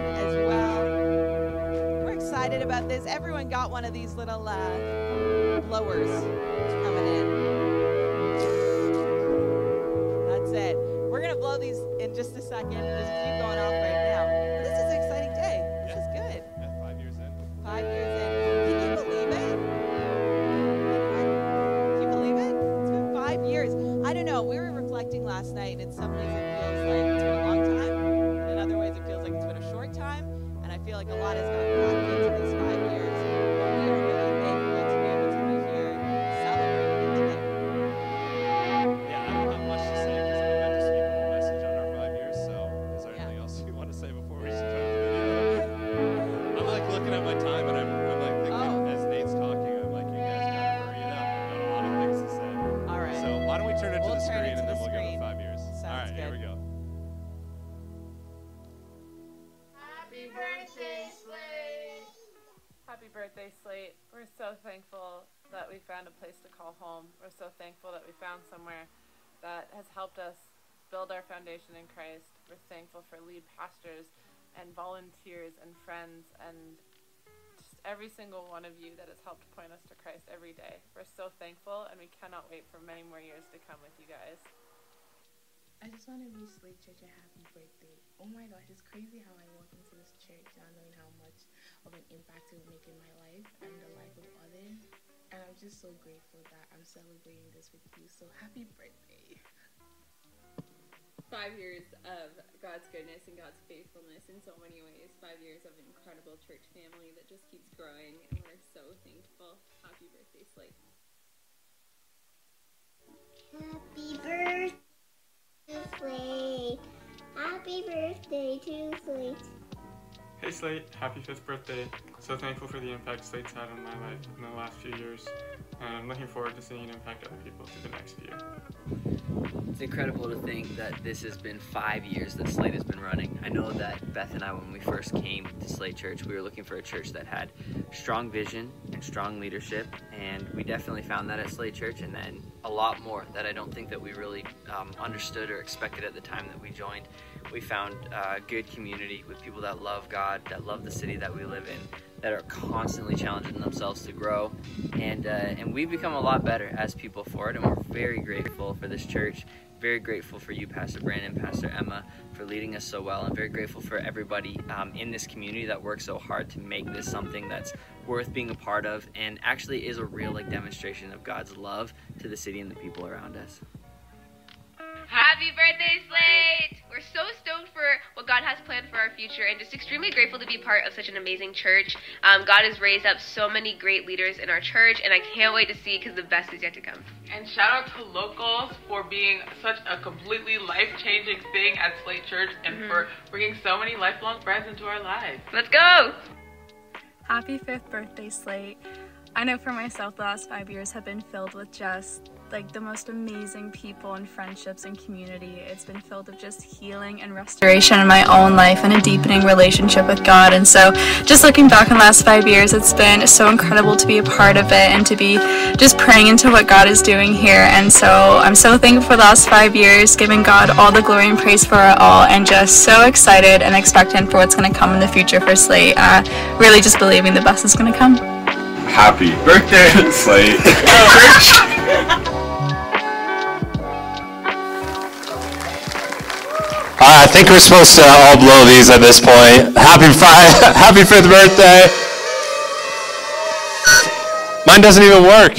We're excited about this. Everyone got one of these little uh, blowers coming in. That's it. We're going to blow these in just a second. Just keep going off in Christ. We're thankful for lead pastors and volunteers and friends and just every single one of you that has helped point us to Christ every day. We're so thankful and we cannot wait for many more years to come with you guys. I just want to wish Slate Church a happy birthday. Oh my gosh, it's crazy how I walk into this church not knowing how much of an impact it will make in my life and the life of others. And I'm just so grateful that I'm celebrating this with you. So happy birthday. Five years of God's goodness and God's faithfulness in so many ways. Five years of an incredible church family that just keeps growing, and we're so thankful. Happy birthday, Slate. Happy birthday, Slate. Happy birthday to Slate. Hey Slate, happy fifth birthday. So thankful for the impact Slate's had on my life in the last few years. And I'm looking forward to seeing it impact other people through the next few. It's incredible to think that this has been five years that Slate has been running. I know that Beth and I, when we first came to Slate Church, we were looking for a church that had strong vision and strong leadership, and we definitely found that at Slate Church, and then a lot more that I don't think that we really um, understood or expected at the time that we joined. We found uh, good community with people that love God, that love the city that we live in, that are constantly challenging themselves to grow, and uh, and we've become a lot better as people for it, and we're very grateful for this church. Very grateful for you, Pastor Brandon, Pastor Emma, for leading us so well, and very grateful for everybody um, in this community that works so hard to make this something that's worth being a part of, and actually is a real like demonstration of God's love to the city and the people around us. Happy birthday, Slate! We're so stoked for what God has planned for our future and just extremely grateful to be part of such an amazing church. Um, God has raised up so many great leaders in our church, and I can't wait to see because the best is yet to come. And shout out to locals for being such a completely life changing thing at Slate Church and Mhm. for bringing so many lifelong friends into our lives. Let's go! Happy fifth birthday, Slate. I know for myself, the last five years have been filled with just like the most amazing people and friendships and community. It's been filled with just healing and restoration in my own life and a deepening relationship with God. And so, just looking back on the last five years, it's been so incredible to be a part of it and to be just praying into what God is doing here. And so, I'm so thankful for the last five years, giving God all the glory and praise for it all, and just so excited and expectant for what's going to come in the future for Slate. Uh, really, just believing the best is going to come. Happy birthday, Slate. I think we're supposed to all blow these at this point. Happy happy fifth birthday. Mine doesn't even work.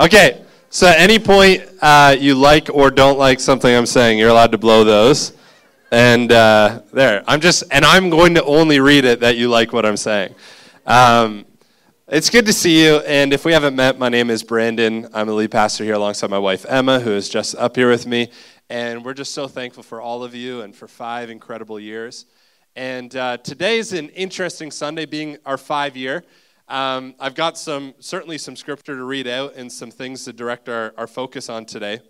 Okay, so at any point uh, you like or don't like something I'm saying, you're allowed to blow those. And uh, there, I'm just, and I'm going to only read it that you like what I'm saying. Um, it's good to see you. And if we haven't met, my name is Brandon. I'm the lead pastor here alongside my wife Emma, who is just up here with me. And we're just so thankful for all of you and for five incredible years. And uh, today is an interesting Sunday, being our five year. Um, I've got some, certainly some scripture to read out and some things to direct our, our focus on today.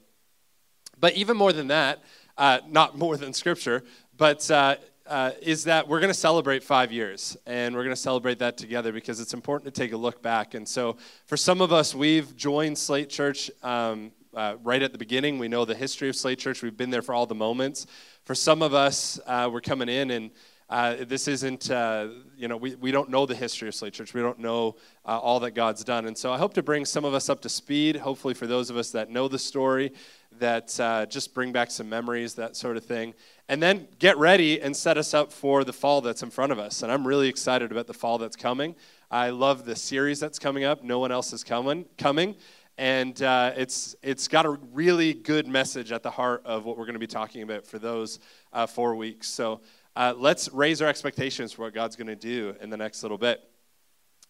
But even more than that, uh, not more than scripture, but uh, uh, is that we're going to celebrate five years, and we're going to celebrate that together because it's important to take a look back. And so, for some of us, we've joined Slate Church um, uh, right at the beginning. We know the history of Slate Church. We've been there for all the moments. For some of us, uh, we're coming in and uh, this isn't, uh, you know, we, we don't know the history of Slate Church. We don't know uh, all that God's done. And so I hope to bring some of us up to speed, hopefully, for those of us that know the story, that uh, just bring back some memories, that sort of thing. And then get ready and set us up for the fall that's in front of us. And I'm really excited about the fall that's coming. I love the series that's coming up. No one else is coming. coming. And uh, it's, it's got a really good message at the heart of what we're going to be talking about for those uh, four weeks. So uh, let's raise our expectations for what God's going to do in the next little bit.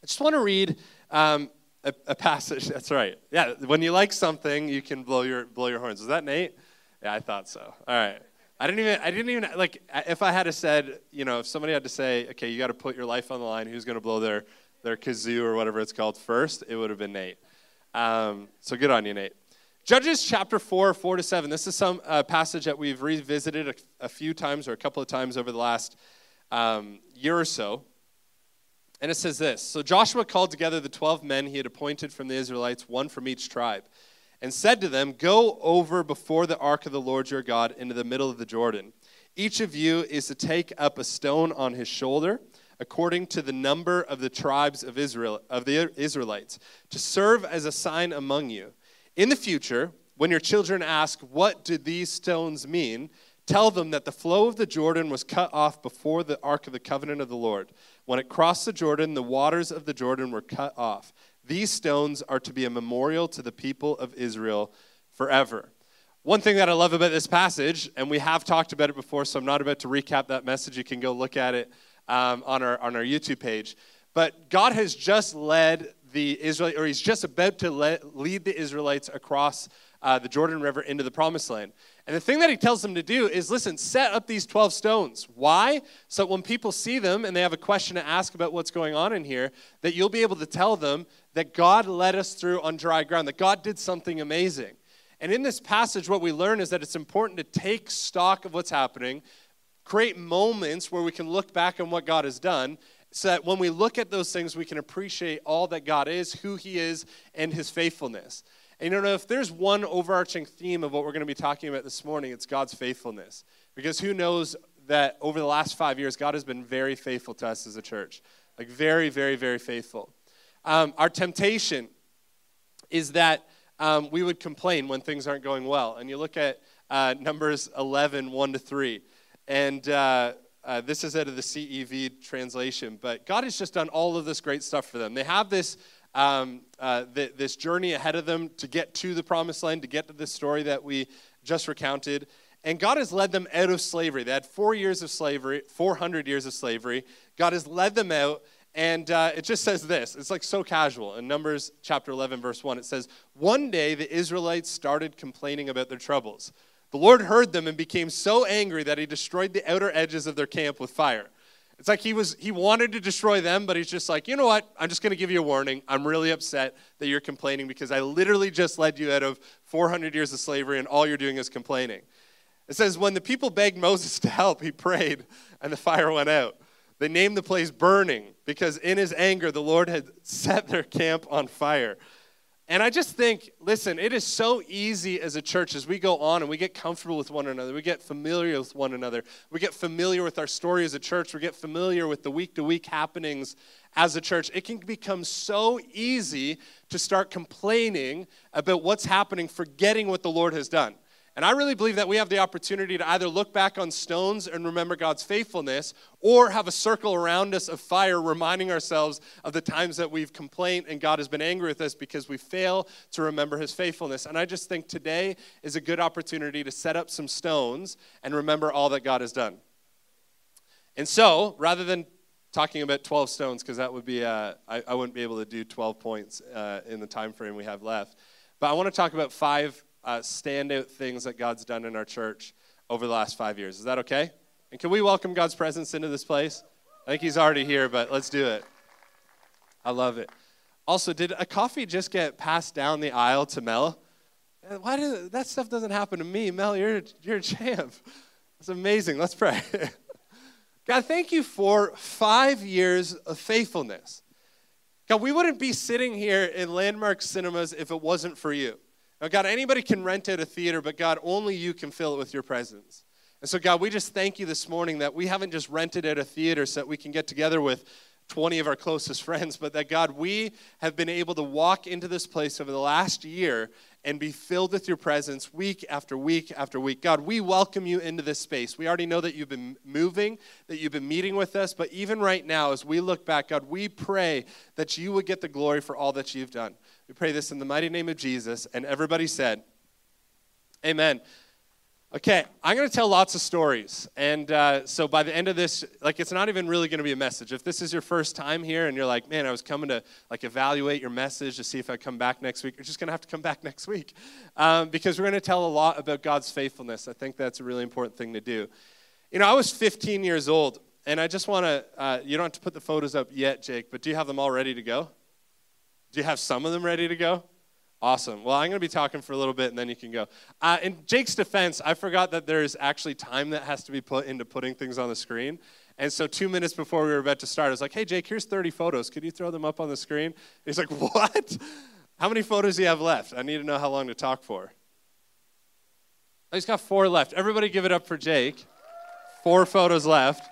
I just want to read um, a, a, passage. That's right. Yeah, when you like something, you can blow your blow your horns. Is that Nate? Yeah, I thought so. All right. I didn't even. I didn't even like. If I had to said, you know, if somebody had to say, okay, you got to put your life on the line. Who's going to blow their their kazoo or whatever it's called first? It would have been Nate. Um, so good on you, Nate. Judges chapter 4, 4 to 7. This is some uh, passage that we've revisited a, a, few times or a couple of times over the last um, year or so. And it says this So Joshua called together the 12 men he had appointed from the Israelites, one from each tribe, and said to them, Go over before the ark of the Lord your God into the middle of the Jordan. Each of you is to take up a stone on his shoulder according to the number of the tribes of Israel of the Israelites to serve as a sign among you in the future, when your children ask, What do these stones mean? Tell them that the flow of the Jordan was cut off before the Ark of the Covenant of the Lord. When it crossed the Jordan, the waters of the Jordan were cut off. These stones are to be a memorial to the people of Israel forever. One thing that I love about this passage, and we have talked about it before, so I'm not about to recap that message. You can go look at it um, on, our, on our YouTube page. But God has just led the Israel, or he's just about to lead the Israelites across uh, the Jordan River into the promised land. And the thing that he tells them to do is listen, set up these 12 stones. Why? So when people see them and they have a question to ask about what's going on in here, that you'll be able to tell them that God led us through on dry ground, that God did something amazing. And in this passage, what we learn is that it's important to take stock of what's happening, create moments where we can look back on what God has done, so that when we look at those things, we can appreciate all that God is, who He is, and His faithfulness. And you know, if there's one overarching theme of what we're going to be talking about this morning, it's God's faithfulness. Because who knows that over the last five years, God has been very faithful to us as a church. Like, very, very, very faithful. Um, our temptation is that um, we would complain when things aren't going well. And you look at uh, Numbers 11, 1 to 3. And uh, uh, this is out of the CEV translation, but God has just done all of this great stuff for them. They have this, um, uh, th- this journey ahead of them to get to the promised land, to get to this story that we just recounted. And God has led them out of slavery. They had four years of slavery, 400 years of slavery. God has led them out, and uh, it just says this. It's like so casual. In Numbers chapter 11, verse 1, it says, One day the Israelites started complaining about their troubles. The Lord heard them and became so angry that he destroyed the outer edges of their camp with fire. It's like he was he wanted to destroy them, but he's just like, you know what? I'm just going to give you a warning. I'm really upset that you're complaining because I literally just led you out of 400 years of slavery, and all you're doing is complaining. It says, when the people begged Moses to help, he prayed, and the fire went out. They named the place Burning because in his anger, the Lord had set their camp on fire. And I just think, listen, it is so easy as a church as we go on and we get comfortable with one another, we get familiar with one another, we get familiar with our story as a church, we get familiar with the week to week happenings as a church. It can become so easy to start complaining about what's happening, forgetting what the Lord has done. And I really believe that we have the opportunity to either look back on stones and remember God's faithfulness, or have a circle around us of fire reminding ourselves of the times that we've complained and God has been angry with us because we fail to remember his faithfulness. And I just think today is a good opportunity to set up some stones and remember all that God has done. And so, rather than talking about 12 stones, because that would be, uh, I, I, wouldn't be able to do 12 points uh, in the time frame we have left. But I want to talk about five uh, standout things that God's done in our church over the last five years. Is that okay? And can we welcome God's presence into this place? I think He's already here, but let's do it. I love it. Also, did a coffee just get passed down the aisle to Mel? Uh, Why did that stuff doesn't happen to me? Mel, you're you're a champ. That's amazing. Let's pray. God, thank you for five years of faithfulness. God, we wouldn't be sitting here in Landmark Cinemas if it wasn't for you. Now, God, anybody can rent out a theater, but God, only you can fill it with your presence. And so, God, we just thank you this morning that we haven't just rented out a theater so that we can get together with 20 of our closest friends, but that, God, we have been able to walk into this place over the last year and be filled with your presence week after week after week. God, we welcome you into this space. We already know that you've been moving, that you've been meeting with us, but even right now, as we look back, God, we pray that you would get the glory for all that you've done. We pray this in the mighty name of Jesus. And everybody said, Amen. Okay, I'm going to tell lots of stories. And uh, so by the end of this, like, it's not even really going to be a message. If this is your first time here and you're like, man, I was coming to, like, evaluate your message to see if I come back next week, you're just going to have to come back next week. Um, because we're going to tell a lot about God's faithfulness. I think that's a really important thing to do. You know, I was 15 years old, and I just want to, uh, you don't have to put the photos up yet, Jake, but do you have them all ready to go? Do you have some of them ready to go? Awesome. Well, I'm going to be talking for a little bit and then you can go. Uh, in Jake's defense, I forgot that there's actually time that has to be put into putting things on the screen. And so, two minutes before we were about to start, I was like, hey, Jake, here's 30 photos. Could you throw them up on the screen? He's like, what? How many photos do you have left? I need to know how long to talk for. Oh, he's got four left. Everybody give it up for Jake. Four photos left.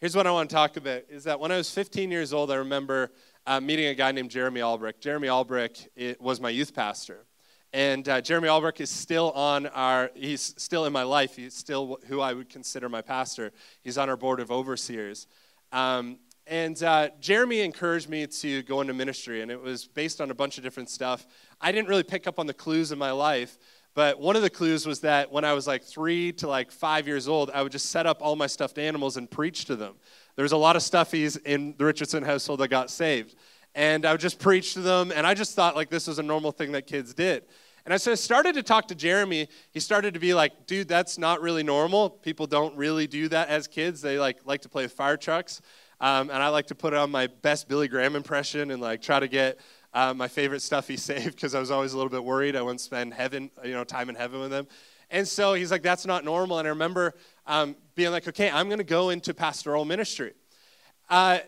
Here's what I want to talk about is that when I was 15 years old, I remember uh, meeting a guy named Jeremy Albrecht. Jeremy Albrecht was my youth pastor. And uh, Jeremy Albrecht is still on our, he's still in my life. He's still who I would consider my pastor. He's on our board of overseers. Um, and uh, Jeremy encouraged me to go into ministry, and it was based on a bunch of different stuff. I didn't really pick up on the clues in my life, but one of the clues was that when I was like three to like five years old, I would just set up all my stuffed animals and preach to them. There was a lot of stuffies in the Richardson household that got saved. And I would just preach to them, and I just thought like this was a normal thing that kids did. And as I started to talk to Jeremy, he started to be like, dude, that's not really normal. People don't really do that as kids. They like like to play with fire trucks. Um, and I like to put on my best Billy Graham impression and like try to get uh, my favorite stuff saved because I was always a little bit worried I wouldn't spend heaven, you know, time in heaven with him. And so he's like, that's not normal. And I remember um, being like, okay, I'm going to go into pastoral ministry. Uh,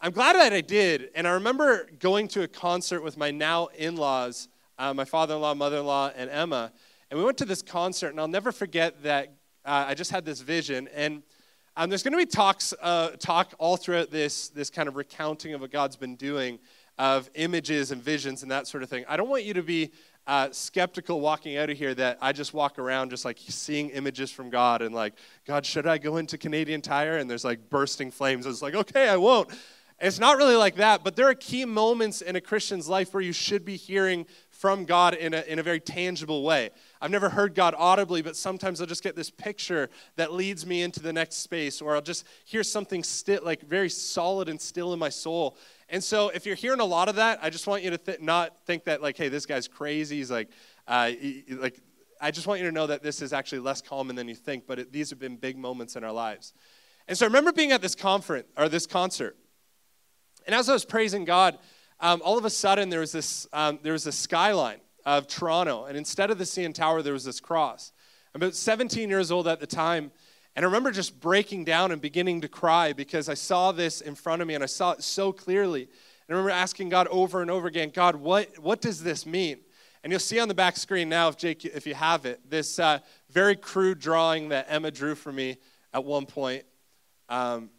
I'm glad that I did. And I remember going to a concert with my now in laws, uh, my father in law, mother in law, and Emma. And we went to this concert, and I'll never forget that uh, I just had this vision. And um, there's going to be talks, uh, talk all throughout this, this kind of recounting of what God's been doing of images and visions and that sort of thing. I don't want you to be uh, skeptical walking out of here that I just walk around just like seeing images from God and like, God, should I go into Canadian Tire? And there's like bursting flames. It's like, okay, I won't. It's not really like that, but there are key moments in a Christian's life where you should be hearing from God in a, in a very tangible way. I've never heard God audibly, but sometimes I'll just get this picture that leads me into the next space, or I'll just hear something still, like very solid and still in my soul. And so, if you're hearing a lot of that, I just want you to th- not think that like, hey, this guy's crazy. He's like, uh, he, like, I just want you to know that this is actually less common than you think. But it, these have been big moments in our lives. And so, I remember being at this conference or this concert, and as I was praising God, um, all of a sudden there was this um, there was this skyline of Toronto, and instead of the CN Tower, there was this cross. I'm about 17 years old at the time. And I remember just breaking down and beginning to cry because I saw this in front of me and I saw it so clearly. And I remember asking God over and over again, God, what, what does this mean? And you'll see on the back screen now, if Jake, if you have it, this uh, very crude drawing that Emma drew for me at one point. Um,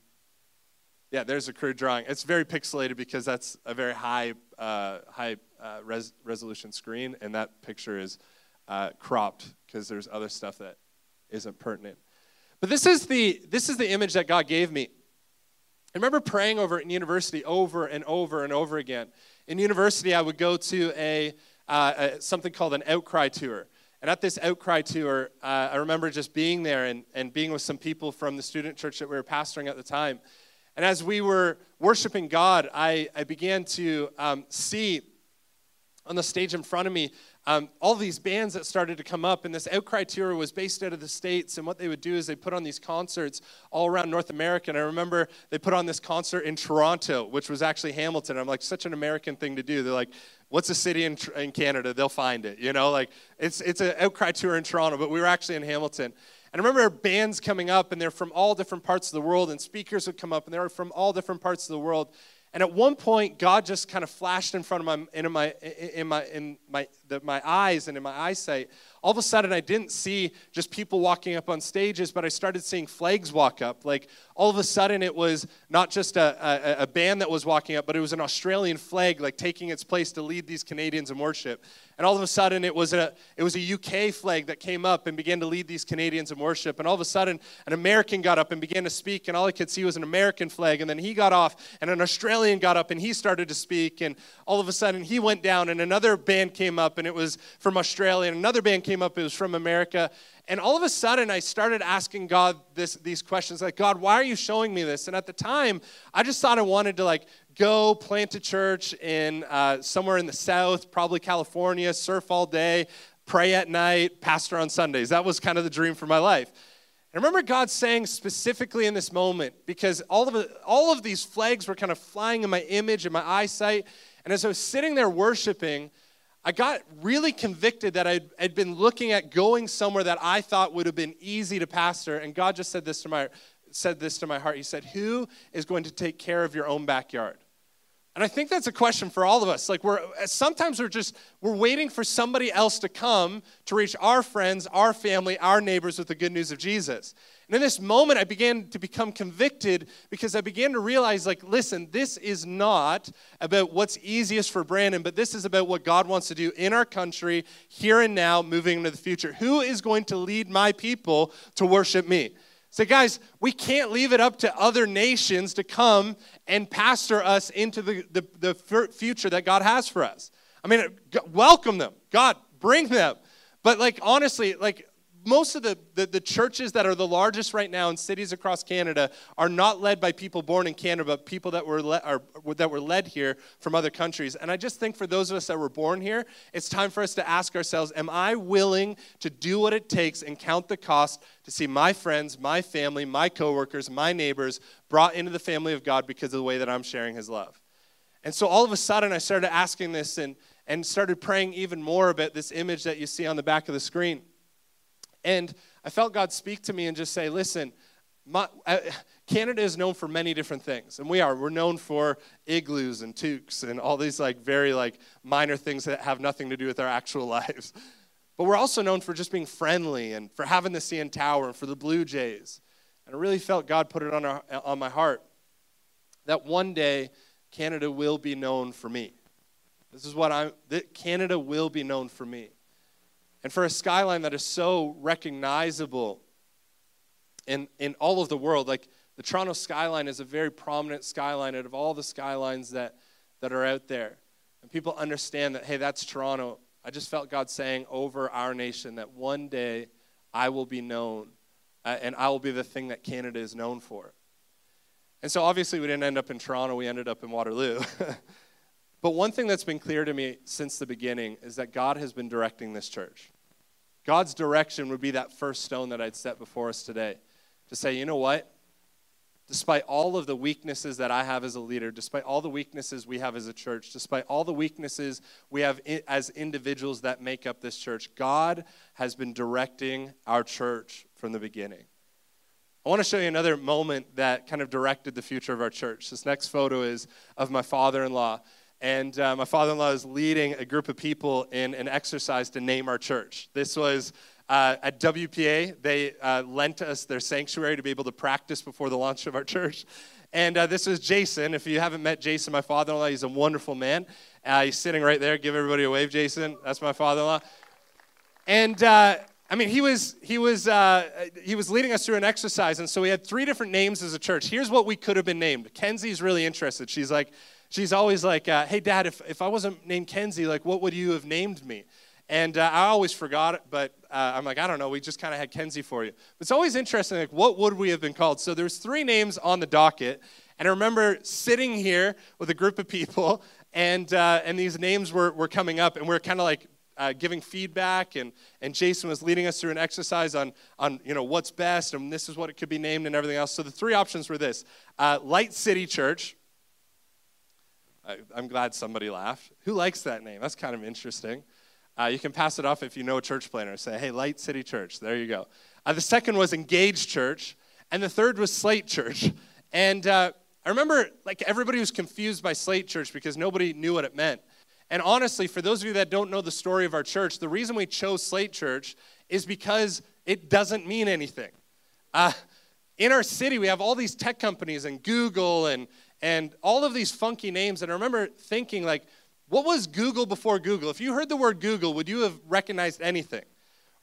yeah, there's a crude drawing. It's very pixelated because that's a very high, uh, high uh, res- resolution screen, and that picture is uh, cropped because there's other stuff that isn't pertinent. But this is the this is the image that God gave me. I remember praying over in university over and over and over again. In university, I would go to a, uh, a something called an outcry tour. And at this outcry tour, uh, I remember just being there and, and being with some people from the student church that we were pastoring at the time. And as we were worshiping God, I, I began to um, see on the stage in front of me um, all these bands that started to come up, and this Outcry tour was based out of the States. And what they would do is they put on these concerts all around North America. And I remember they put on this concert in Toronto, which was actually Hamilton. I'm like, such an American thing to do. They're like, what's a city in, in Canada? They'll find it. You know, like it's, it's an Outcry tour in Toronto, but we were actually in Hamilton. And I remember bands coming up, and they're from all different parts of the world, and speakers would come up, and they were from all different parts of the world. And at one point, God just kind of flashed in front of my in my in my in my the, my eyes and in my eyesight. All of a sudden, I didn't see just people walking up on stages, but I started seeing flags walk up. Like all of a sudden, it was not just a, a, a band that was walking up, but it was an Australian flag, like taking its place to lead these Canadians in worship. And all of a sudden, it was a it was a UK flag that came up and began to lead these Canadians in worship. And all of a sudden, an American got up and began to speak, and all I could see was an American flag. And then he got off, and an Australian got up and he started to speak. And all of a sudden, he went down, and another band came up, and it was from Australia. And another band came up, it was from America. And all of a sudden, I started asking God this, these questions like, God, why are you showing me this? And at the time, I just thought I wanted to like go plant a church in uh, somewhere in the South, probably California, surf all day, pray at night, pastor on Sundays. That was kind of the dream for my life. And I remember God saying specifically in this moment, because all of, all of these flags were kind of flying in my image and my eyesight. And as I was sitting there worshiping, I got really convicted that I'd, I'd been looking at going somewhere that I thought would have been easy to pastor. And God just said this to my, said this to my heart. He said, Who is going to take care of your own backyard? And I think that's a question for all of us. Like we're sometimes we're just we're waiting for somebody else to come to reach our friends, our family, our neighbors with the good news of Jesus. And in this moment I began to become convicted because I began to realize like listen, this is not about what's easiest for Brandon, but this is about what God wants to do in our country here and now moving into the future. Who is going to lead my people to worship me? Say, guys, we can't leave it up to other nations to come and pastor us into the, the, the future that God has for us. I mean, welcome them. God, bring them. But, like, honestly, like, most of the, the, the, churches that are the largest right now in cities across Canada are not led by people born in Canada, but people that were, le- are, that were led here from other countries. And I just think for those of us that were born here, it's time for us to ask ourselves Am I willing to do what it takes and count the cost to see my friends, my family, my coworkers, my neighbors brought into the family of God because of the way that I'm sharing His love? And so all of a sudden, I started asking this and, and started praying even more about this image that you see on the back of the screen. And I felt God speak to me and just say, listen, my, uh, Canada is known for many different things, and we are. We're known for igloos and toques and all these like very like minor things that have nothing to do with our actual lives. But we're also known for just being friendly and for having the CN Tower and for the Blue Jays. And I really felt God put it on, our, on my heart that one day Canada will be known for me. This is what I'm, that Canada will be known for me. And for a skyline that is so recognizable in, in all of the world, like the Toronto skyline is a very prominent skyline out of all the skylines that, that are out there. And people understand that, hey, that's Toronto. I just felt God saying over our nation that one day I will be known uh, and I will be the thing that Canada is known for. And so obviously we didn't end up in Toronto, we ended up in Waterloo. But one thing that's been clear to me since the beginning is that God has been directing this church. God's direction would be that first stone that I'd set before us today to say, you know what? Despite all of the weaknesses that I have as a leader, despite all the weaknesses we have as a church, despite all the weaknesses we have as individuals that make up this church, God has been directing our church from the beginning. I want to show you another moment that kind of directed the future of our church. This next photo is of my father in law. And uh, my father in law is leading a group of people in an exercise to name our church. This was uh, at WPA. They uh, lent us their sanctuary to be able to practice before the launch of our church. And uh, this is Jason. If you haven't met Jason, my father in law, he's a wonderful man. Uh, he's sitting right there. Give everybody a wave, Jason. That's my father in law. And uh, I mean, he was he was uh, he was leading us through an exercise, and so we had three different names as a church. Here's what we could have been named. Kenzie's really interested. She's like, she's always like, uh, hey, Dad, if, if I wasn't named Kenzie, like, what would you have named me? And uh, I always forgot it, but uh, I'm like, I don't know. We just kind of had Kenzie for you. But it's always interesting, like, what would we have been called? So there's three names on the docket. And I remember sitting here with a group of people, and, uh, and these names were, were coming up, and we are kind of like uh, giving feedback, and, and Jason was leading us through an exercise on, on you know, what's best, and this is what it could be named, and everything else. So the three options were this uh, Light City Church. I'm glad somebody laughed. Who likes that name? That's kind of interesting. Uh, you can pass it off if you know a church planner. Say, hey, Light City Church. There you go. Uh, the second was Engage Church, and the third was Slate Church. And uh, I remember, like, everybody was confused by Slate Church because nobody knew what it meant. And honestly, for those of you that don't know the story of our church, the reason we chose Slate Church is because it doesn't mean anything. Uh, in our city, we have all these tech companies and Google and, and all of these funky names. And I remember thinking, like, what was Google before Google? If you heard the word Google, would you have recognized anything?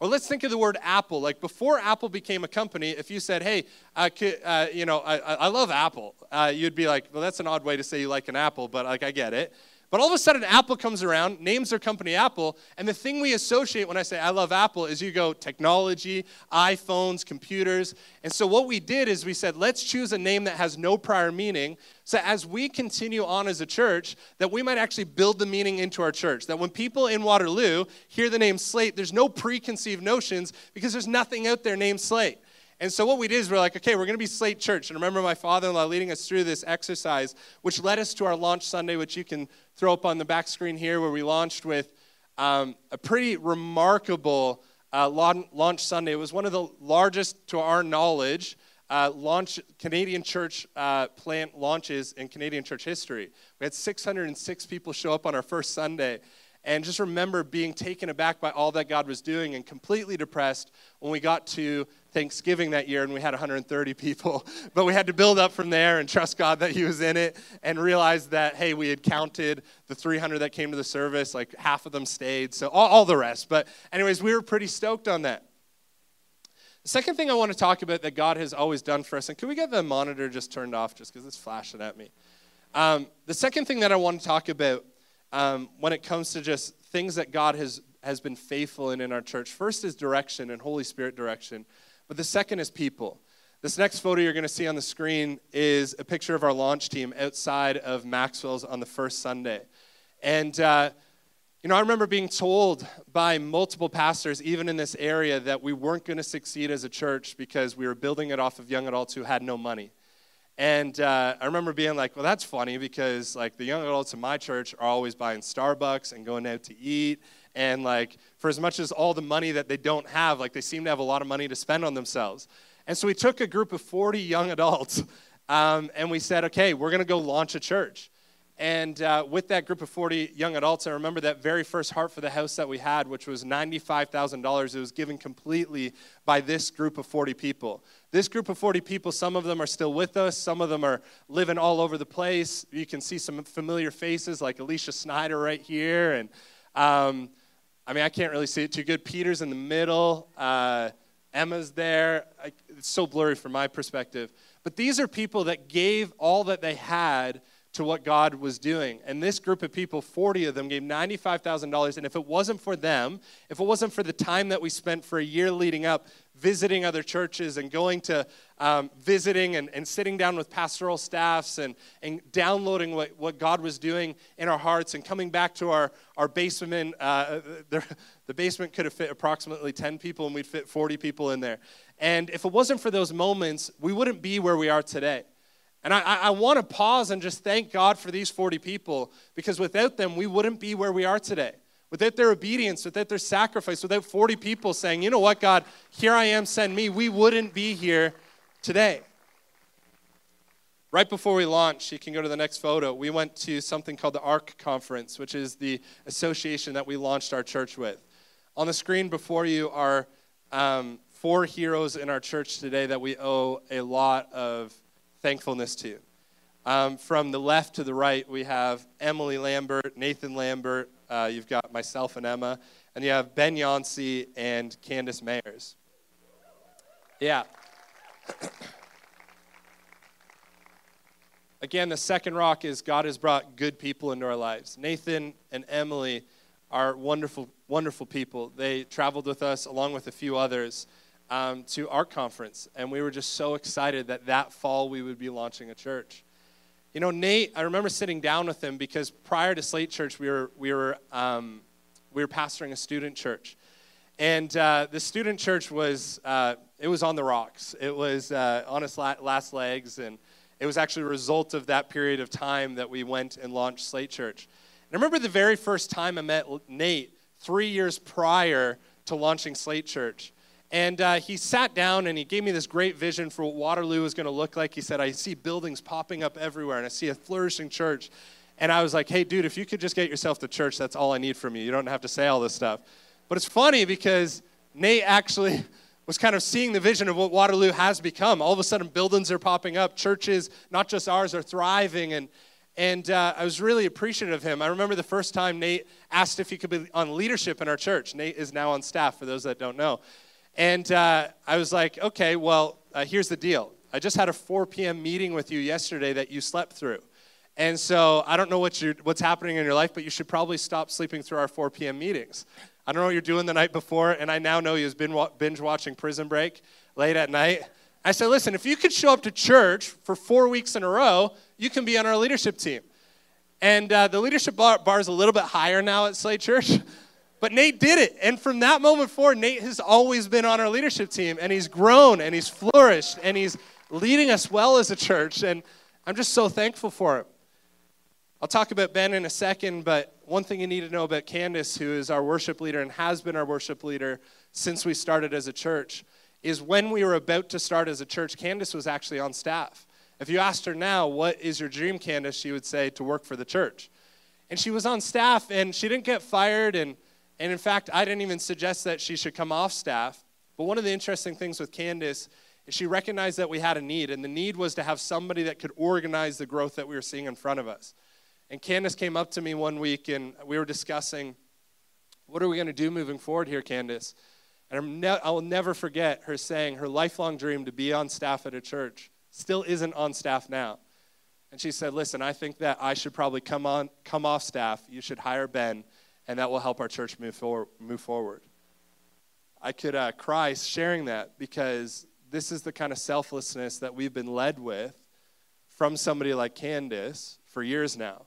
Or let's think of the word Apple. Like before Apple became a company, if you said, hey, uh, you know, I, I love Apple, uh, you'd be like, well, that's an odd way to say you like an apple, but like I get it. But all of a sudden, Apple comes around, names their company Apple, and the thing we associate when I say I love Apple is you go technology, iPhones, computers. And so what we did is we said, let's choose a name that has no prior meaning. So as we continue on as a church, that we might actually build the meaning into our church. That when people in Waterloo hear the name Slate, there's no preconceived notions because there's nothing out there named Slate. And so what we did is we're like, okay, we're going to be Slate Church. And remember my father-in-law leading us through this exercise, which led us to our launch Sunday, which you can throw up on the back screen here, where we launched with um, a pretty remarkable uh, launch Sunday. It was one of the largest, to our knowledge, uh, launch Canadian church uh, plant launches in Canadian church history. We had 606 people show up on our first Sunday. And just remember being taken aback by all that God was doing and completely depressed when we got to Thanksgiving that year and we had 130 people. But we had to build up from there and trust God that He was in it and realize that, hey, we had counted the 300 that came to the service, like half of them stayed, so all, all the rest. But, anyways, we were pretty stoked on that. The second thing I want to talk about that God has always done for us, and can we get the monitor just turned off just because it's flashing at me? Um, the second thing that I want to talk about um, when it comes to just things that God has, has been faithful in in our church, first is direction and Holy Spirit direction. But the second is people. This next photo you're going to see on the screen is a picture of our launch team outside of Maxwell's on the first Sunday. And, uh, you know, I remember being told by multiple pastors, even in this area, that we weren't going to succeed as a church because we were building it off of young adults who had no money. And uh, I remember being like, well, that's funny because, like, the young adults in my church are always buying Starbucks and going out to eat. And like for as much as all the money that they don't have like they seem to have a lot of money to spend on themselves. And so we took a group of 40 young adults um, and we said okay we're going to go launch a church. And uh, with that group of 40 young adults i remember that very first heart for the house that we had which was $95000 it was given completely by this group of 40 people this group of 40 people some of them are still with us some of them are living all over the place you can see some familiar faces like alicia snyder right here and um, I mean, I can't really see it too good. Peter's in the middle. Uh, Emma's there. I, it's so blurry from my perspective. But these are people that gave all that they had to what God was doing. And this group of people, 40 of them, gave $95,000. And if it wasn't for them, if it wasn't for the time that we spent for a year leading up, visiting other churches and going to um, visiting and, and sitting down with pastoral staffs and, and downloading what, what God was doing in our hearts and coming back to our, our basement. Uh, the, the basement could have fit approximately 10 people and we'd fit 40 people in there. And if it wasn't for those moments, we wouldn't be where we are today. And I, I want to pause and just thank God for these 40 people because without them, we wouldn't be where we are today. Without their obedience, without their sacrifice, without 40 people saying, you know what, God, here I am, send me, we wouldn't be here today. Right before we launched, you can go to the next photo, we went to something called the ARC Conference, which is the association that we launched our church with. On the screen before you are um, four heroes in our church today that we owe a lot of thankfulness to. Um, from the left to the right, we have Emily Lambert, Nathan Lambert, uh, you've got myself and Emma, and you have Ben Yancey and Candace Mayers. Yeah. Again, the second rock is God has brought good people into our lives. Nathan and Emily are wonderful, wonderful people. They traveled with us along with a few others um, to our conference, and we were just so excited that that fall we would be launching a church. You know, Nate, I remember sitting down with him because prior to Slate Church, we were, we were um, we were pastoring a student church. And uh, the student church was, uh, it was on the rocks. It was uh, on its last legs. And it was actually a result of that period of time that we went and launched Slate Church. And I remember the very first time I met Nate three years prior to launching Slate Church. And uh, he sat down and he gave me this great vision for what Waterloo was going to look like. He said, I see buildings popping up everywhere and I see a flourishing church. And I was like, hey, dude, if you could just get yourself to church, that's all I need from you. You don't have to say all this stuff. But it's funny because Nate actually was kind of seeing the vision of what Waterloo has become. All of a sudden, buildings are popping up, churches, not just ours, are thriving. And, and uh, I was really appreciative of him. I remember the first time Nate asked if he could be on leadership in our church. Nate is now on staff, for those that don't know. And uh, I was like, okay, well, uh, here's the deal. I just had a 4 p.m. meeting with you yesterday that you slept through. And so I don't know what what's happening in your life, but you should probably stop sleeping through our 4 p.m. meetings. I don't know what you're doing the night before, and I now know you've been binge watching Prison Break late at night. I said, listen, if you could show up to church for four weeks in a row, you can be on our leadership team. And uh, the leadership bar, bar is a little bit higher now at Slate Church. But Nate did it. And from that moment forward, Nate has always been on our leadership team. And he's grown and he's flourished and he's leading us well as a church. And I'm just so thankful for him. I'll talk about Ben in a second, but one thing you need to know about Candace, who is our worship leader and has been our worship leader since we started as a church, is when we were about to start as a church, Candace was actually on staff. If you asked her now, what is your dream, Candace, she would say to work for the church. And she was on staff and she didn't get fired. And, and in fact, I didn't even suggest that she should come off staff. But one of the interesting things with Candace is she recognized that we had a need, and the need was to have somebody that could organize the growth that we were seeing in front of us. And Candace came up to me one week and we were discussing, what are we going to do moving forward here, Candace? And ne- I will never forget her saying her lifelong dream to be on staff at a church still isn't on staff now. And she said, Listen, I think that I should probably come, on, come off staff. You should hire Ben, and that will help our church move, move forward. I could uh, cry sharing that because this is the kind of selflessness that we've been led with from somebody like Candace for years now.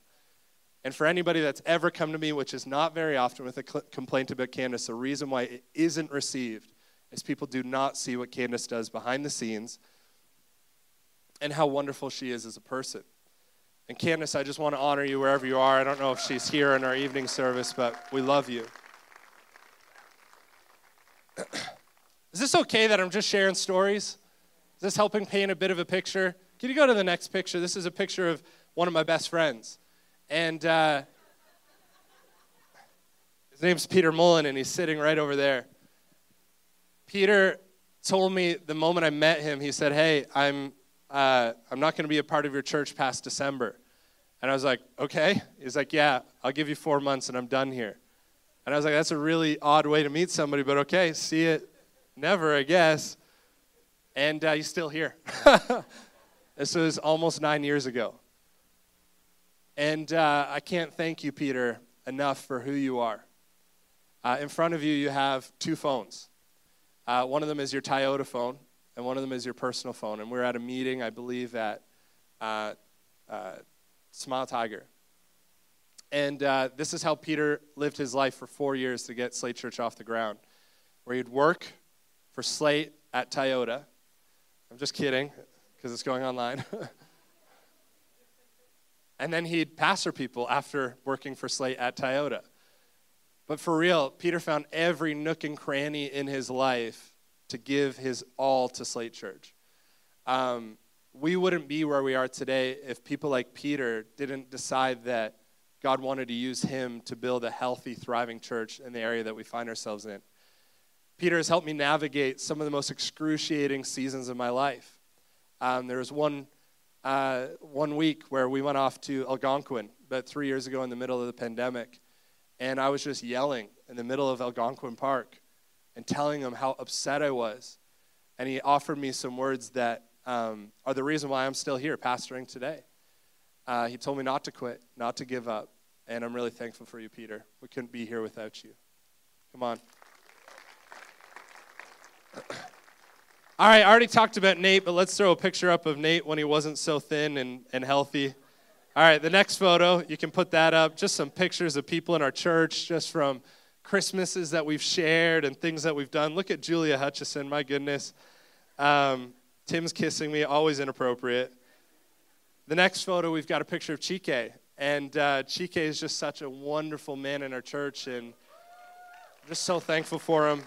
And for anybody that's ever come to me, which is not very often, with a complaint about Candace, the reason why it isn't received is people do not see what Candace does behind the scenes and how wonderful she is as a person. And Candace, I just want to honor you wherever you are. I don't know if she's here in our evening service, but we love you. is this okay that I'm just sharing stories? Is this helping paint a bit of a picture? Can you go to the next picture? This is a picture of one of my best friends. And uh, his name's Peter Mullen, and he's sitting right over there. Peter told me the moment I met him, he said, Hey, I'm, uh, I'm not going to be a part of your church past December. And I was like, Okay. He's like, Yeah, I'll give you four months and I'm done here. And I was like, That's a really odd way to meet somebody, but okay, see it never, I guess. And uh, he's still here. this was almost nine years ago. And uh, I can't thank you, Peter, enough for who you are. Uh, in front of you, you have two phones. Uh, one of them is your Toyota phone, and one of them is your personal phone. And we're at a meeting, I believe, at uh, uh, Smile Tiger. And uh, this is how Peter lived his life for four years to get Slate Church off the ground, where he'd work for Slate at Toyota. I'm just kidding, because it's going online. And then he'd pastor people after working for Slate at Toyota. But for real, Peter found every nook and cranny in his life to give his all to Slate Church. Um, we wouldn't be where we are today if people like Peter didn't decide that God wanted to use him to build a healthy, thriving church in the area that we find ourselves in. Peter has helped me navigate some of the most excruciating seasons of my life. Um, there was one uh, one week where we went off to Algonquin about three years ago in the middle of the pandemic. And I was just yelling in the middle of Algonquin Park and telling him how upset I was. And he offered me some words that um, are the reason why I'm still here pastoring today. Uh, he told me not to quit, not to give up. And I'm really thankful for you, Peter. We couldn't be here without you. Come on. All right, I already talked about Nate, but let's throw a picture up of Nate when he wasn't so thin and, and healthy. All right, the next photo, you can put that up. Just some pictures of people in our church, just from Christmases that we've shared and things that we've done. Look at Julia Hutchison, my goodness. Um, Tim's kissing me, always inappropriate. The next photo, we've got a picture of Chike. And uh, Chike is just such a wonderful man in our church, and I'm just so thankful for him.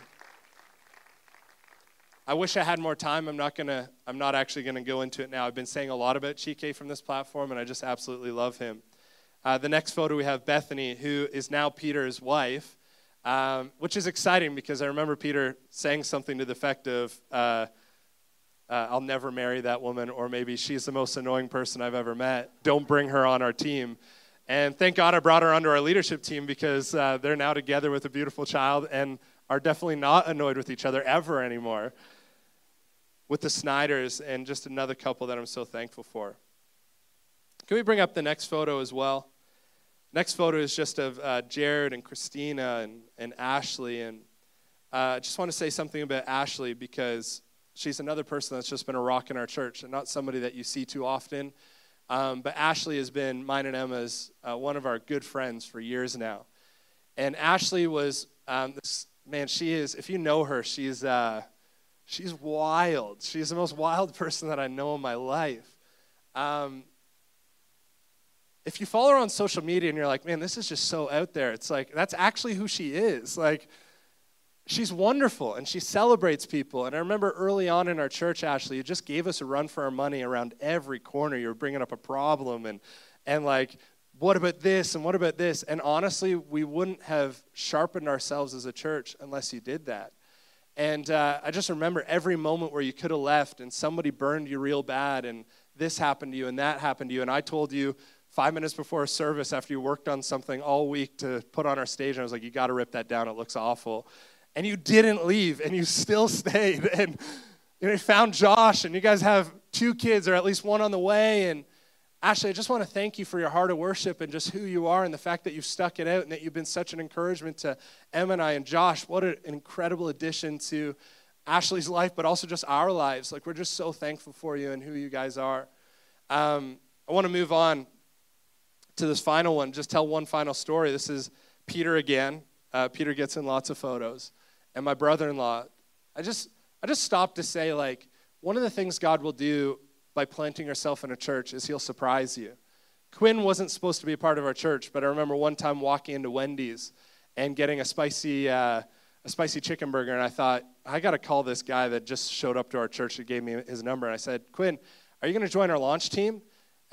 I wish I had more time. I'm not gonna. I'm not actually gonna go into it now. I've been saying a lot about Chike from this platform, and I just absolutely love him. Uh, the next photo we have Bethany, who is now Peter's wife, um, which is exciting because I remember Peter saying something to the effect of, uh, uh, "I'll never marry that woman," or maybe she's the most annoying person I've ever met. Don't bring her on our team. And thank God I brought her onto our leadership team because uh, they're now together with a beautiful child and are definitely not annoyed with each other ever anymore with the Snyders and just another couple that I'm so thankful for. Can we bring up the next photo as well? Next photo is just of uh, Jared and Christina and, and Ashley. And uh, I just want to say something about Ashley because she's another person that's just been a rock in our church and not somebody that you see too often. Um, but Ashley has been mine and Emma's uh, one of our good friends for years now. And Ashley was, um, this, man, she is, if you know her, she's uh, She's wild. She's the most wild person that I know in my life. Um, if you follow her on social media and you're like, man, this is just so out there, it's like, that's actually who she is. Like, she's wonderful and she celebrates people. And I remember early on in our church, Ashley, you just gave us a run for our money around every corner. You were bringing up a problem and, and like, what about this and what about this? And honestly, we wouldn't have sharpened ourselves as a church unless you did that. And uh, I just remember every moment where you could have left and somebody burned you real bad and this happened to you and that happened to you. And I told you five minutes before a service after you worked on something all week to put on our stage, and I was like, you got to rip that down. It looks awful. And you didn't leave and you still stayed. And you, know, found Josh and you guys have two kids or at least one on the way. And Ashley, I just want to thank you for your heart of worship and just who you are and the fact that you've stuck it out and that you've been such an encouragement to Emma and I and Josh. What an incredible addition to Ashley's life, but also just our lives. Like, we're just so thankful for you and who you guys are. Um, I want to move on to this final one, just tell one final story. This is Peter again. Uh, Peter gets in lots of photos. And my brother in law, I just, I just stopped to say, like, one of the things God will do by planting yourself in a church is he'll surprise you. Quinn wasn't supposed to be a part of our church, but I remember one time walking into Wendy's and getting a spicy, uh, a spicy chicken burger, and I thought, I got to call this guy that just showed up to our church and gave me his number. And I said, Quinn, are you going to join our launch team?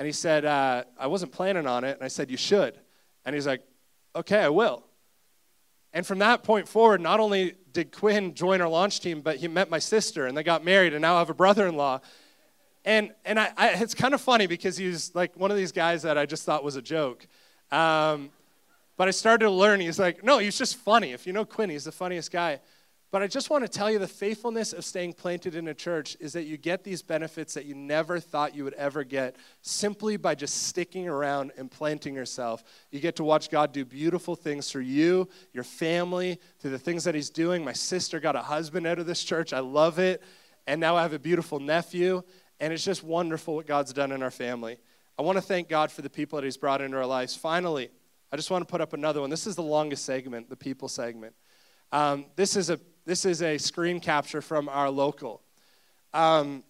And he said, uh, I wasn't planning on it. And I said, You should. And he's like, Okay, I will. And from that point forward, not only did Quinn join our launch team, but he met my sister and they got married and now I have a brother in law. And, and I, I, it's kind of funny because he's like one of these guys that I just thought was a joke. Um, but I started to learn, he's like, no, he's just funny. If you know Quinn, he's the funniest guy. But I just want to tell you the faithfulness of staying planted in a church is that you get these benefits that you never thought you would ever get simply by just sticking around and planting yourself. You get to watch God do beautiful things through you, your family, through the things that He's doing. My sister got a husband out of this church. I love it. And now I have a beautiful nephew. And it's just wonderful what God's done in our family. I want to thank God for the people that He's brought into our lives. Finally, I just want to put up another one. This is the longest segment, the people segment. Um, this, is a, this is a screen capture from our local. Um,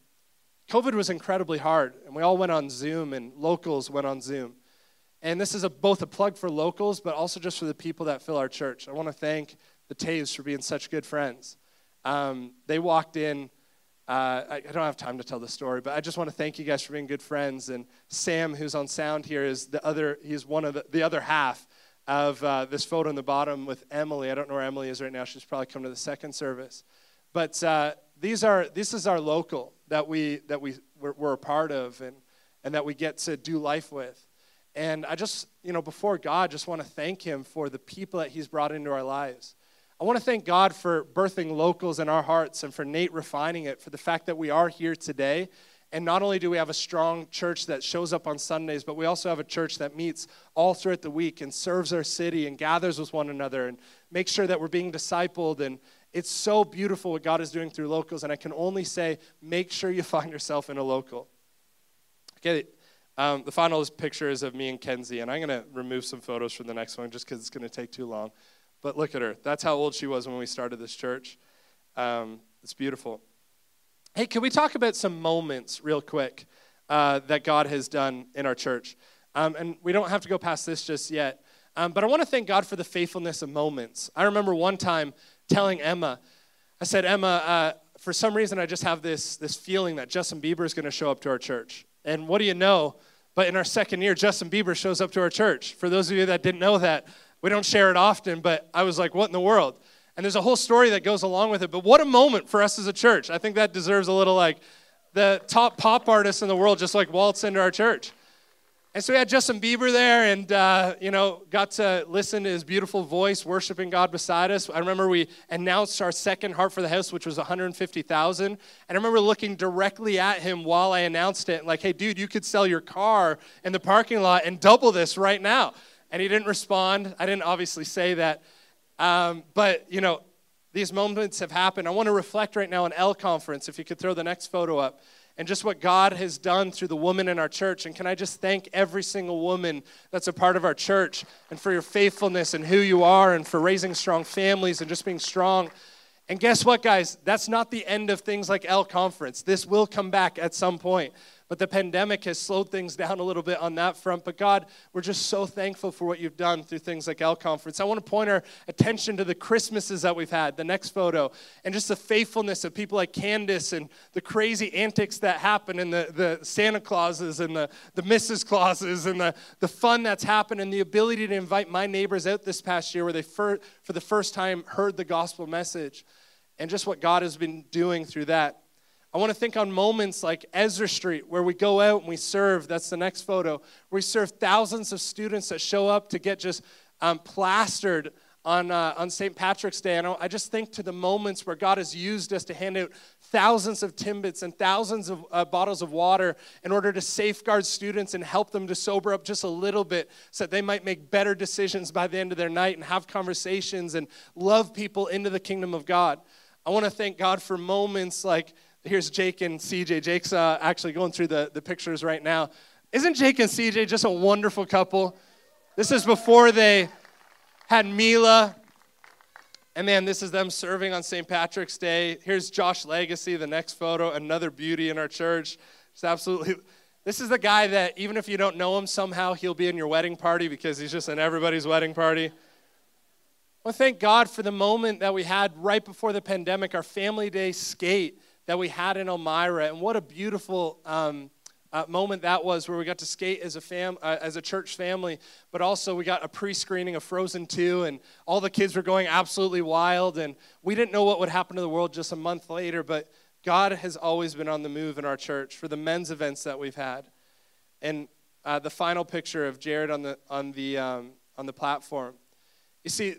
COVID was incredibly hard, and we all went on Zoom, and locals went on Zoom. And this is a, both a plug for locals, but also just for the people that fill our church. I want to thank the Taves for being such good friends. Um, they walked in uh, I, I, don't have time to tell the story, but I just want to thank you guys for being good friends. And Sam, who's on sound here, is the other. He's one of the, the other half of uh, this photo on the bottom with Emily. I don't know where Emily is right now. She's probably come to the second service. But uh, these are this is our local that we that we we're, we're a part of and and that we get to do life with. And I just you know before God, just want to thank Him for the people that He's brought into our lives. I want to thank God for birthing locals in our hearts and for Nate refining it, for the fact that we are here today. And not only do we have a strong church that shows up on Sundays, but we also have a church that meets all throughout the week and serves our city and gathers with one another and makes sure that we're being discipled. And it's so beautiful what God is doing through locals. And I can only say, make sure you find yourself in a local. Okay, um, the final picture is of me and Kenzie, and I'm going to remove some photos from the next one just because it's going to take too long. but look at her. That's how old she was when we started this church. Um, it's beautiful. Hey, can we talk about some moments real quick uh, that God has done in our church? Um, and we don't have to go past this just yet. Um, but I want to thank God for the faithfulness of moments. I remember one time telling Emma, I said, Emma, uh, for some reason, I just have this, this feeling that Justin Bieber is going to show up to our church. And what do you know? But in our second year, Justin Bieber shows up to our church. For those of you that didn't know that, we don't share it often, but I was like, what in the world? And there's a whole story that goes along with it. But what a moment for us as a church. I think that deserves a little like the top pop artists in the world just like waltz into our church. And so we had Justin Bieber there and, uh, you know, got to listen to his beautiful voice worshiping God beside us. I remember we announced our second Heart for the House, which was 150000 And I remember looking directly at him while I announced it, like, hey, dude, you could sell your car in the parking lot and double this right now. And he didn't respond. I didn't obviously say that. Um, but, you know, these moments have happened. I want to reflect right now on L Conference, if you could throw the next photo up and just what God has done through the woman in our church. And can I just thank every single woman that's a part of our church and for your faithfulness and who you are and for raising strong families and just being strong. And guess what, guys? That's not the end of things like L Conference. This will come back at some point. But the pandemic has slowed things down a little bit on that front. But God, we're just so thankful for what you've done through things like L Conference. I want to point our attention to the Christmases that we've had, the next photo, and just the faithfulness of people like Candace and the crazy antics that happen and the, the Santa Clauses and the, the Mrs. Clauses and the, the fun that's happened and the ability to invite my neighbors out this past year where they for, for the first time heard the gospel message and just what God has been doing through that. I want to think on moments like Ezra Street, where we go out and we serve. That's the next photo. We serve thousands of students that show up to get just um, plastered on, uh, on St. Patrick's Day. And I just think to the moments where God has used us to hand out thousands of Timbits and thousands of uh, bottles of water in order to safeguard students and help them to sober up just a little bit so that they might make better decisions by the end of their night and have conversations and love people into the kingdom of God. I want to thank God for moments like here's Jake and CJ. Jake's uh, actually going through the, the pictures right now. Isn't Jake and CJ just a wonderful couple? This is before they had Mila. And man, this is them serving on St. Patrick's Day. Here's Josh Legacy, the next photo, another beauty in our church. It's absolutely, this is the guy that even if you don't know him, somehow he'll be in your wedding party because he's just in everybody's wedding party. Well, thank God for the moment that we had right before the pandemic, our family day skate that we had in Elmira. And what a beautiful um, uh, moment that was where we got to skate as a, fam- uh, as a church family, but also we got a pre screening of Frozen 2, and all the kids were going absolutely wild. And we didn't know what would happen to the world just a month later, but God has always been on the move in our church for the men's events that we've had. And uh, the final picture of Jared on the, on, the, um, on the platform. You see,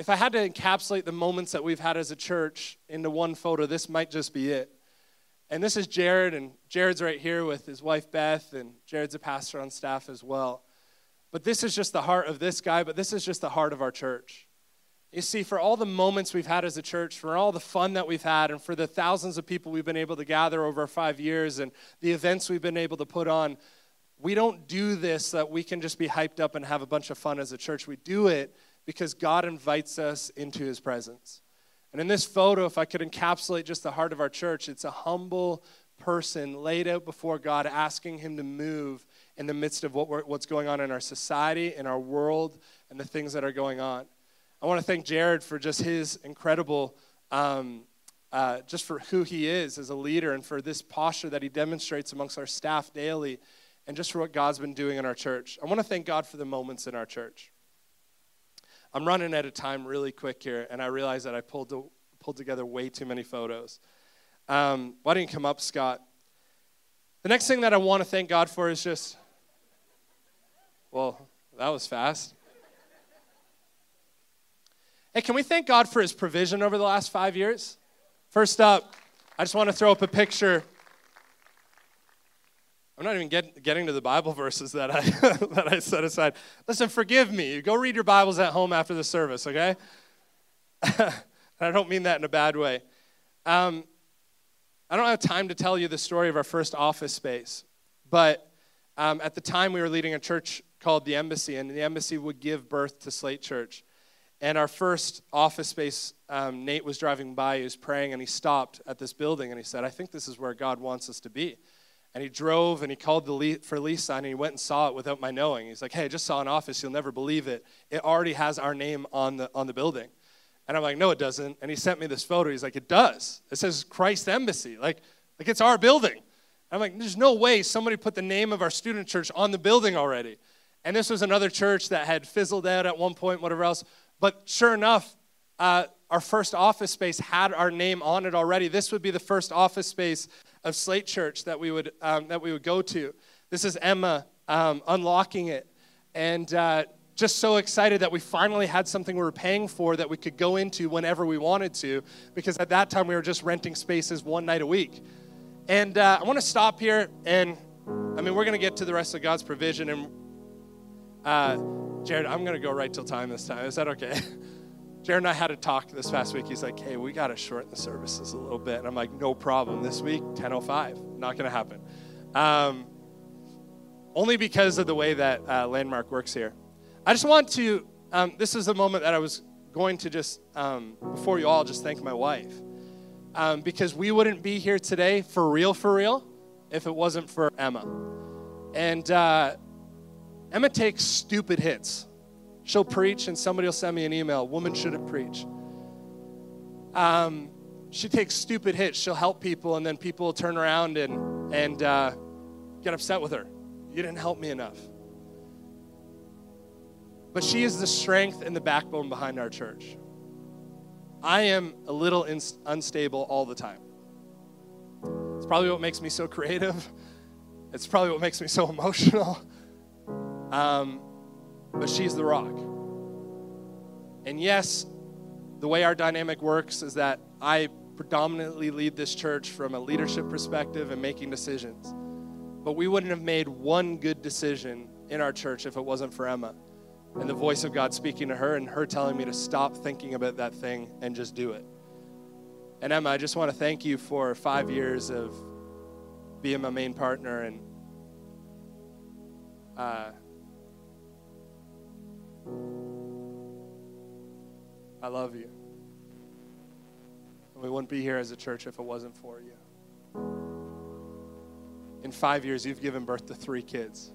if I had to encapsulate the moments that we've had as a church into one photo, this might just be it. And this is Jared, and Jared's right here with his wife Beth, and Jared's a pastor on staff as well. But this is just the heart of this guy, but this is just the heart of our church. You see, for all the moments we've had as a church, for all the fun that we've had, and for the thousands of people we've been able to gather over five years, and the events we've been able to put on, we don't do this so that we can just be hyped up and have a bunch of fun as a church. We do it because God invites us into his presence. And in this photo, if I could encapsulate just the heart of our church, it's a humble person laid out before God, asking him to move in the midst of what what's going on in our society, in our world, and the things that are going on. I want to thank Jared for just his incredible, um, uh, just for who he is as a leader and for this posture that he demonstrates amongst our staff daily, and just for what God's been doing in our church. I want to thank God for the moments in our church. I'm running out of time really quick here, and I realize that I pulled, to, pulled together way too many photos. Um, why don't you come up, Scott? The next thing that I want to thank God for is just, well, that was fast. Hey, can we thank God for his provision over the last five years? First up, I just want to throw up a picture I'm not even get, getting to the Bible verses that I, that I set aside. Listen, forgive me. Go read your Bibles at home after the service, okay? I don't mean that in a bad way. Um, I don't have time to tell you the story of our first office space, but um, at the time we were leading a church called the Embassy, and the Embassy would give birth to Slate Church. And our first office space, um, Nate was driving by, he was praying, and he stopped at this building and he said, I think this is where God wants us to be. And he drove and he called the le- for lease sign and he went and saw it without my knowing. He's like, hey, I just saw an office. You'll never believe it. It already has our name on the, on the building. And I'm like, no, it doesn't. And he sent me this photo. He's like, it does. It says Christ Embassy. Like, like it's our building. I'm like, there's no way somebody put the name of our student church on the building already. And this was another church that had fizzled out at one point, whatever else. But sure enough, uh, our first office space had our name on it already. This would be the first office space of Slate Church that we would um, that we would go to. This is Emma um, unlocking it, and uh, just so excited that we finally had something we were paying for that we could go into whenever we wanted to. Because at that time we were just renting spaces one night a week. And uh, I want to stop here, and I mean we're going to get to the rest of God's provision. And uh, Jared, I'm going to go right till time this time. Is that okay? Jared and I had a talk this past week. He's like, hey, we got to shorten the services a little bit. And I'm like, no problem. This week, 10.05. Not going to happen. Um, only because of the way that uh, Landmark works here. I just want to, um, this is the moment that I was going to just, um, before you all, just thank my wife. Um, because we wouldn't be here today for real, for real, if it wasn't for Emma. And uh, Emma takes stupid hits. She'll preach, and somebody will send me an email. Woman shouldn't preach. Um, she takes stupid hits. She'll help people, and then people will turn around and and uh, get upset with her. You didn't help me enough. But she is the strength and the backbone behind our church. I am a little ins- unstable all the time. It's probably what makes me so creative. It's probably what makes me so emotional. Um, but she's the rock. And yes, the way our dynamic works is that I predominantly lead this church from a leadership perspective and making decisions. But we wouldn't have made one good decision in our church if it wasn't for Emma and the voice of God speaking to her and her telling me to stop thinking about that thing and just do it. And Emma, I just want to thank you for five years of being my main partner and uh, I love you. And we wouldn't be here as a church if it wasn't for you. In five years, you've given birth to three kids,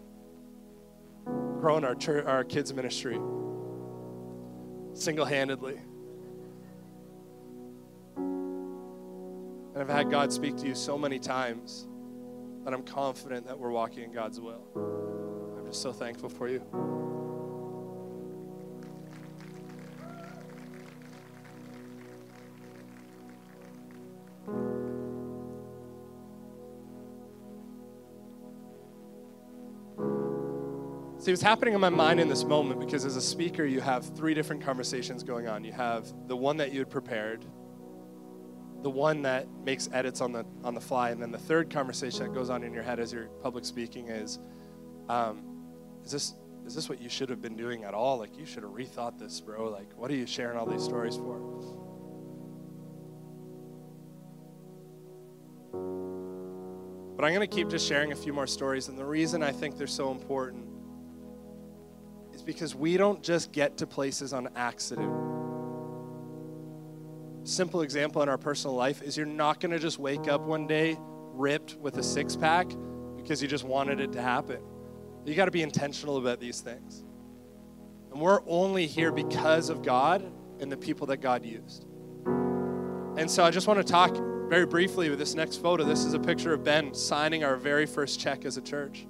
grown our, church, our kids' ministry single handedly. And I've had God speak to you so many times that I'm confident that we're walking in God's will. I'm just so thankful for you. See, what's happening in my mind in this moment, because as a speaker, you have three different conversations going on. You have the one that you had prepared, the one that makes edits on the on the fly, and then the third conversation that goes on in your head as you're public speaking is, um, is this is this what you should have been doing at all? Like you should have rethought this, bro. Like, what are you sharing all these stories for? But I'm going to keep just sharing a few more stories, and the reason I think they're so important is because we don't just get to places on accident. Simple example in our personal life is you're not going to just wake up one day ripped with a six pack because you just wanted it to happen. You got to be intentional about these things. And we're only here because of God and the people that God used. And so I just want to talk very briefly with this next photo. This is a picture of Ben signing our very first check as a church.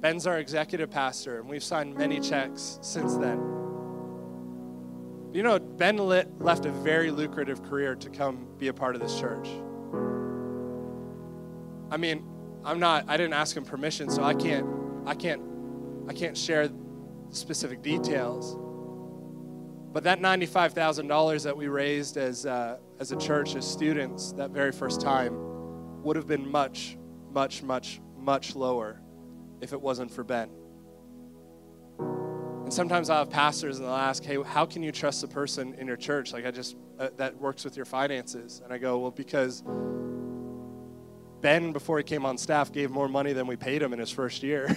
Ben's our executive pastor, and we've signed many checks since then. You know, Ben left a very lucrative career to come be a part of this church. I mean, I'm not, I didn't ask him permission, so I can't, I can't, I can't share specific details. But that $95,000 that we raised as, uh, as a church, as students, that very first time, would have been much, much, much, much lower if it wasn't for Ben. And sometimes I'll have pastors and they'll ask, hey, how can you trust the person in your church? Like, I just, uh, that works with your finances. And I go, well, because Ben, before he came on staff, gave more money than we paid him in his first year.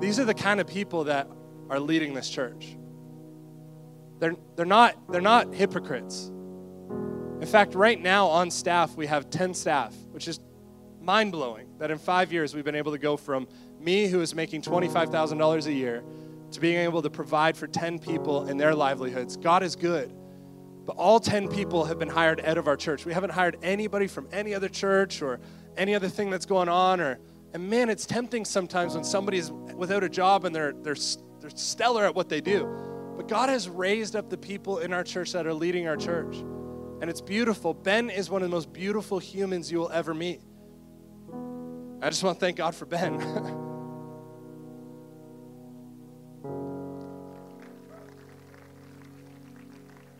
These are the kind of people that are leading this church. They're, they're, not, they're not hypocrites. In fact, right now on staff, we have 10 staff, which is mind blowing that in five years we've been able to go from me, who is making $25,000 a year, to being able to provide for 10 people and their livelihoods. God is good. But all 10 people have been hired out of our church. We haven't hired anybody from any other church or any other thing that's going on. Or, and man, it's tempting sometimes when somebody's without a job and they're, they're, they're stellar at what they do. But God has raised up the people in our church that are leading our church. And it's beautiful. Ben is one of the most beautiful humans you will ever meet. I just want to thank God for Ben.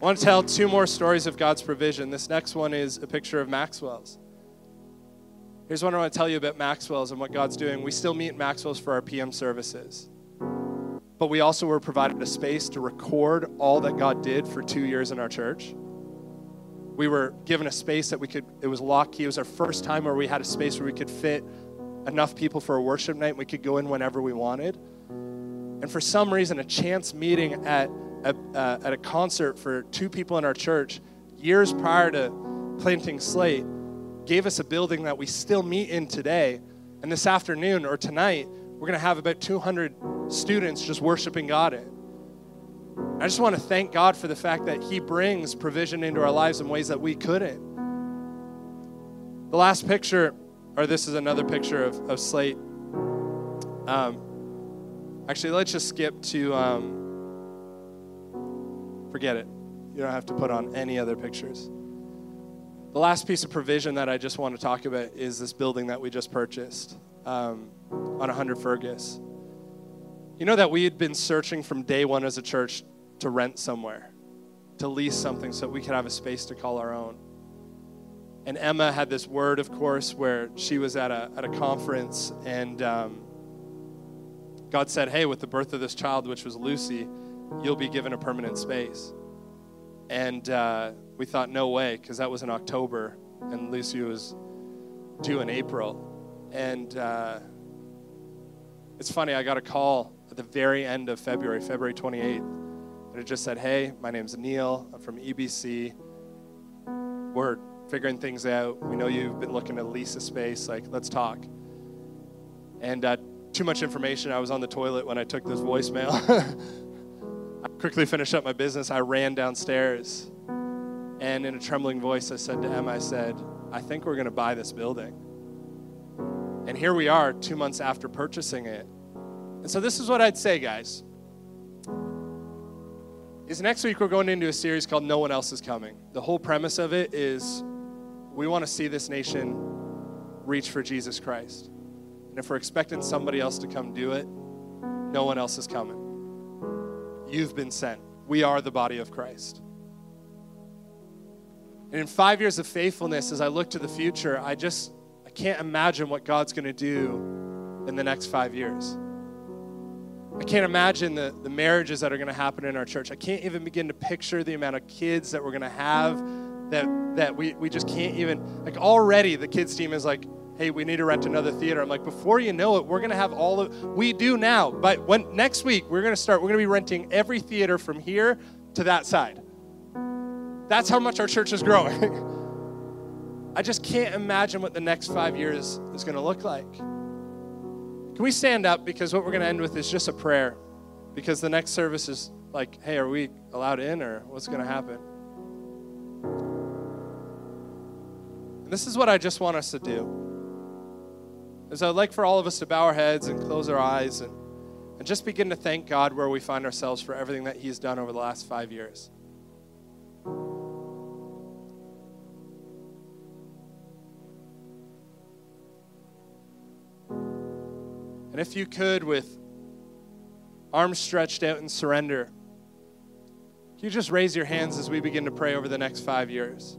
I want to tell two more stories of God's provision. This next one is a picture of Maxwell's. Here's what I want to tell you about Maxwell's and what God's doing. We still meet Maxwell's for our PM services, but we also were provided a space to record all that God did for two years in our church. We were given a space that we could, it was lock key. It was our first time where we had a space where we could fit enough people for a worship night. We could go in whenever we wanted. And for some reason, a chance meeting at a, uh, at a concert for two people in our church years prior to planting Slate gave us a building that we still meet in today. And this afternoon or tonight, we're going to have about 200 students just worshiping God in. I just want to thank God for the fact that He brings provision into our lives in ways that we couldn't. The last picture, or this is another picture of, of Slate. Um, actually, let's just skip to. Um, Forget it. You don't have to put on any other pictures. The last piece of provision that I just want to talk about is this building that we just purchased um, on 100 Fergus. You know that we had been searching from day one as a church to rent somewhere, to lease something so we could have a space to call our own. And Emma had this word, of course, where she was at a, at a conference and um, God said, Hey, with the birth of this child, which was Lucy, you'll be given a permanent space. And uh, we thought, no way, because that was in October, and Lucy was due in April. And uh, it's funny, I got a call the very end of February, February 28th, and it just said, hey, my name's Neil, I'm from EBC. We're figuring things out. We know you've been looking to lease a space, like, let's talk. And uh, too much information. I was on the toilet when I took this voicemail. I quickly finished up my business. I ran downstairs. And in a trembling voice, I said to Emma, I said, I think we're going to buy this building. And here we are, two months after purchasing it. And so, this is what I'd say, guys. Is next week we're going into a series called No One Else Is Coming. The whole premise of it is we want to see this nation reach for Jesus Christ. And if we're expecting somebody else to come do it, no one else is coming. You've been sent. We are the body of Christ. And in five years of faithfulness, as I look to the future, I just I can't imagine what God's going to do in the next five years. I can't imagine the, the marriages that are going to happen in our church. I can't even begin to picture the amount of kids that we're going to have that, that we, we just can't even, like already the kids team is like, hey, we need to rent another theater. I'm like, before you know it, we're going to have all of, we do now. But when next week, we're going to start, we're going to be renting every theater from here to that side. That's how much our church is growing. I just can't imagine what the next five years is going to look like. Can we stand up? Because what we're going to end with is just a prayer. Because the next service is like, hey, are we allowed in or what's going to uh-huh. happen? And this is what I just want us to do is I'd like for all of us to bow our heads and close our eyes and, and just begin to thank God where we find ourselves for everything that He's done over the last five years. And if you could, with arms stretched out in surrender, you just raise your hands as we begin to pray over the next five years?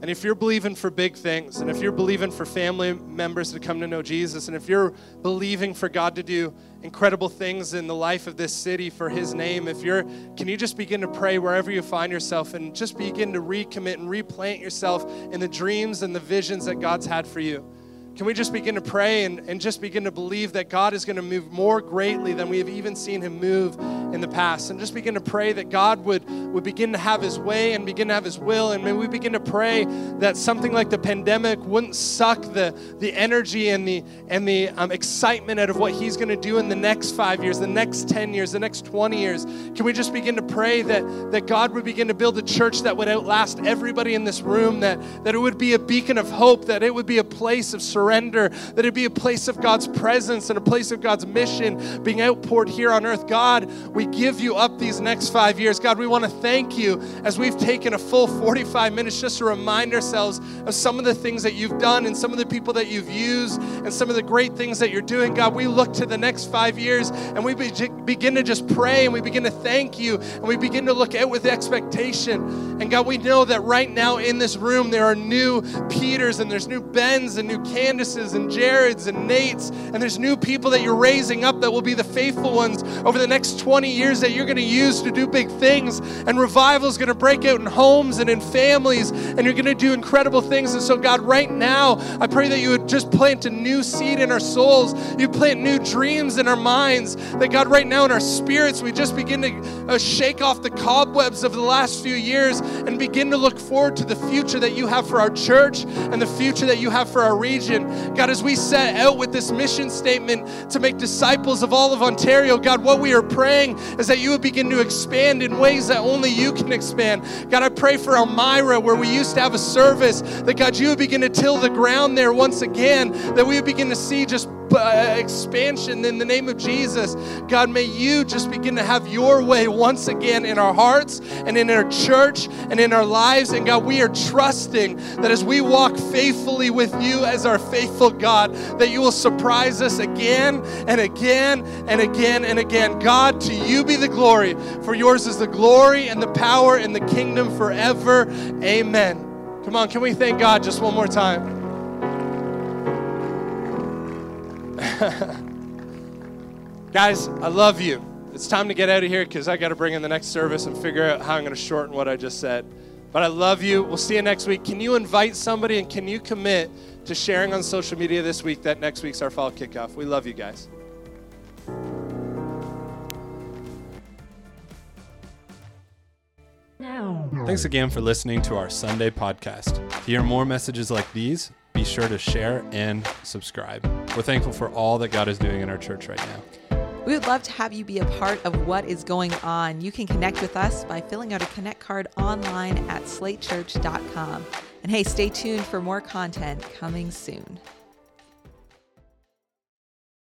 And if you're believing for big things, and if you're believing for family members to come to know Jesus, and if you're believing for God to do incredible things in the life of this city for His name, if you're, can you just begin to pray wherever you find yourself and just begin to recommit and replant yourself in the dreams and the visions that God's had for you? Can we just begin to pray and, and just begin to believe that God is going to move more greatly than we have even seen him move in the past? And just begin to pray that God would, would begin to have his way and begin to have his will. And may we begin to pray that something like the pandemic wouldn't suck the, the energy and the, and the um, excitement out of what he's going to do in the next five years, the next 10 years, the next 20 years. Can we just begin to pray that, that God would begin to build a church that would outlast everybody in this room, that, that it would be a beacon of hope, that it would be a place of surrender surrender, that it'd be a place of God's presence and a place of God's mission being outpoured here on earth. God, we give you up these next five years. God, we want to thank you as we've taken a full 45 minutes just to remind ourselves of some of the things that you've done and some of the people that you've used and some of the great things that you're doing. God, we look to the next five years and we begin to just pray and we begin to thank you and we begin to look out with expectation. And God, we know that right now in this room there are new Peters and there's new Bens and new Candace Candaces and Jareds and Nates, and there's new people that you're raising up that will be the faithful ones over the next 20 years that you're going to use to do big things. And revival is going to break out in homes and in families, and you're going to do incredible things. And so, God, right now, I pray that you would just plant a new seed in our souls. You plant new dreams in our minds. That, God, right now in our spirits, we just begin to uh, shake off the cobwebs of the last few years and begin to look forward to the future that you have for our church and the future that you have for our region. God, as we set out with this mission statement to make disciples of all of Ontario, God, what we are praying is that you would begin to expand in ways that only you can expand. God, I pray for Elmira, where we used to have a service, that God, you would begin to till the ground there once again, that we would begin to see just uh, expansion in the name of Jesus. God, may you just begin to have your way once again in our hearts and in our church and in our lives. And God, we are trusting that as we walk faithfully with you as our faithful God, that you will surprise us again and again and again and again. God, to you be the glory, for yours is the glory and the power and the kingdom forever. Amen. Come on, can we thank God just one more time? Guys, I love you. It's time to get out of here because I got to bring in the next service and figure out how I'm going to shorten what I just said. But I love you. We'll see you next week. Can you invite somebody and can you commit to sharing on social media this week that next week's our fall kickoff? We love you guys. Thanks again for listening to our Sunday podcast. To hear more messages like these, be sure to share and subscribe. We're thankful for all that God is doing in our church right now. We would love to have you be a part of what is going on. You can connect with us by filling out a Connect card online at slatechurch.com. And hey, stay tuned for more content coming soon.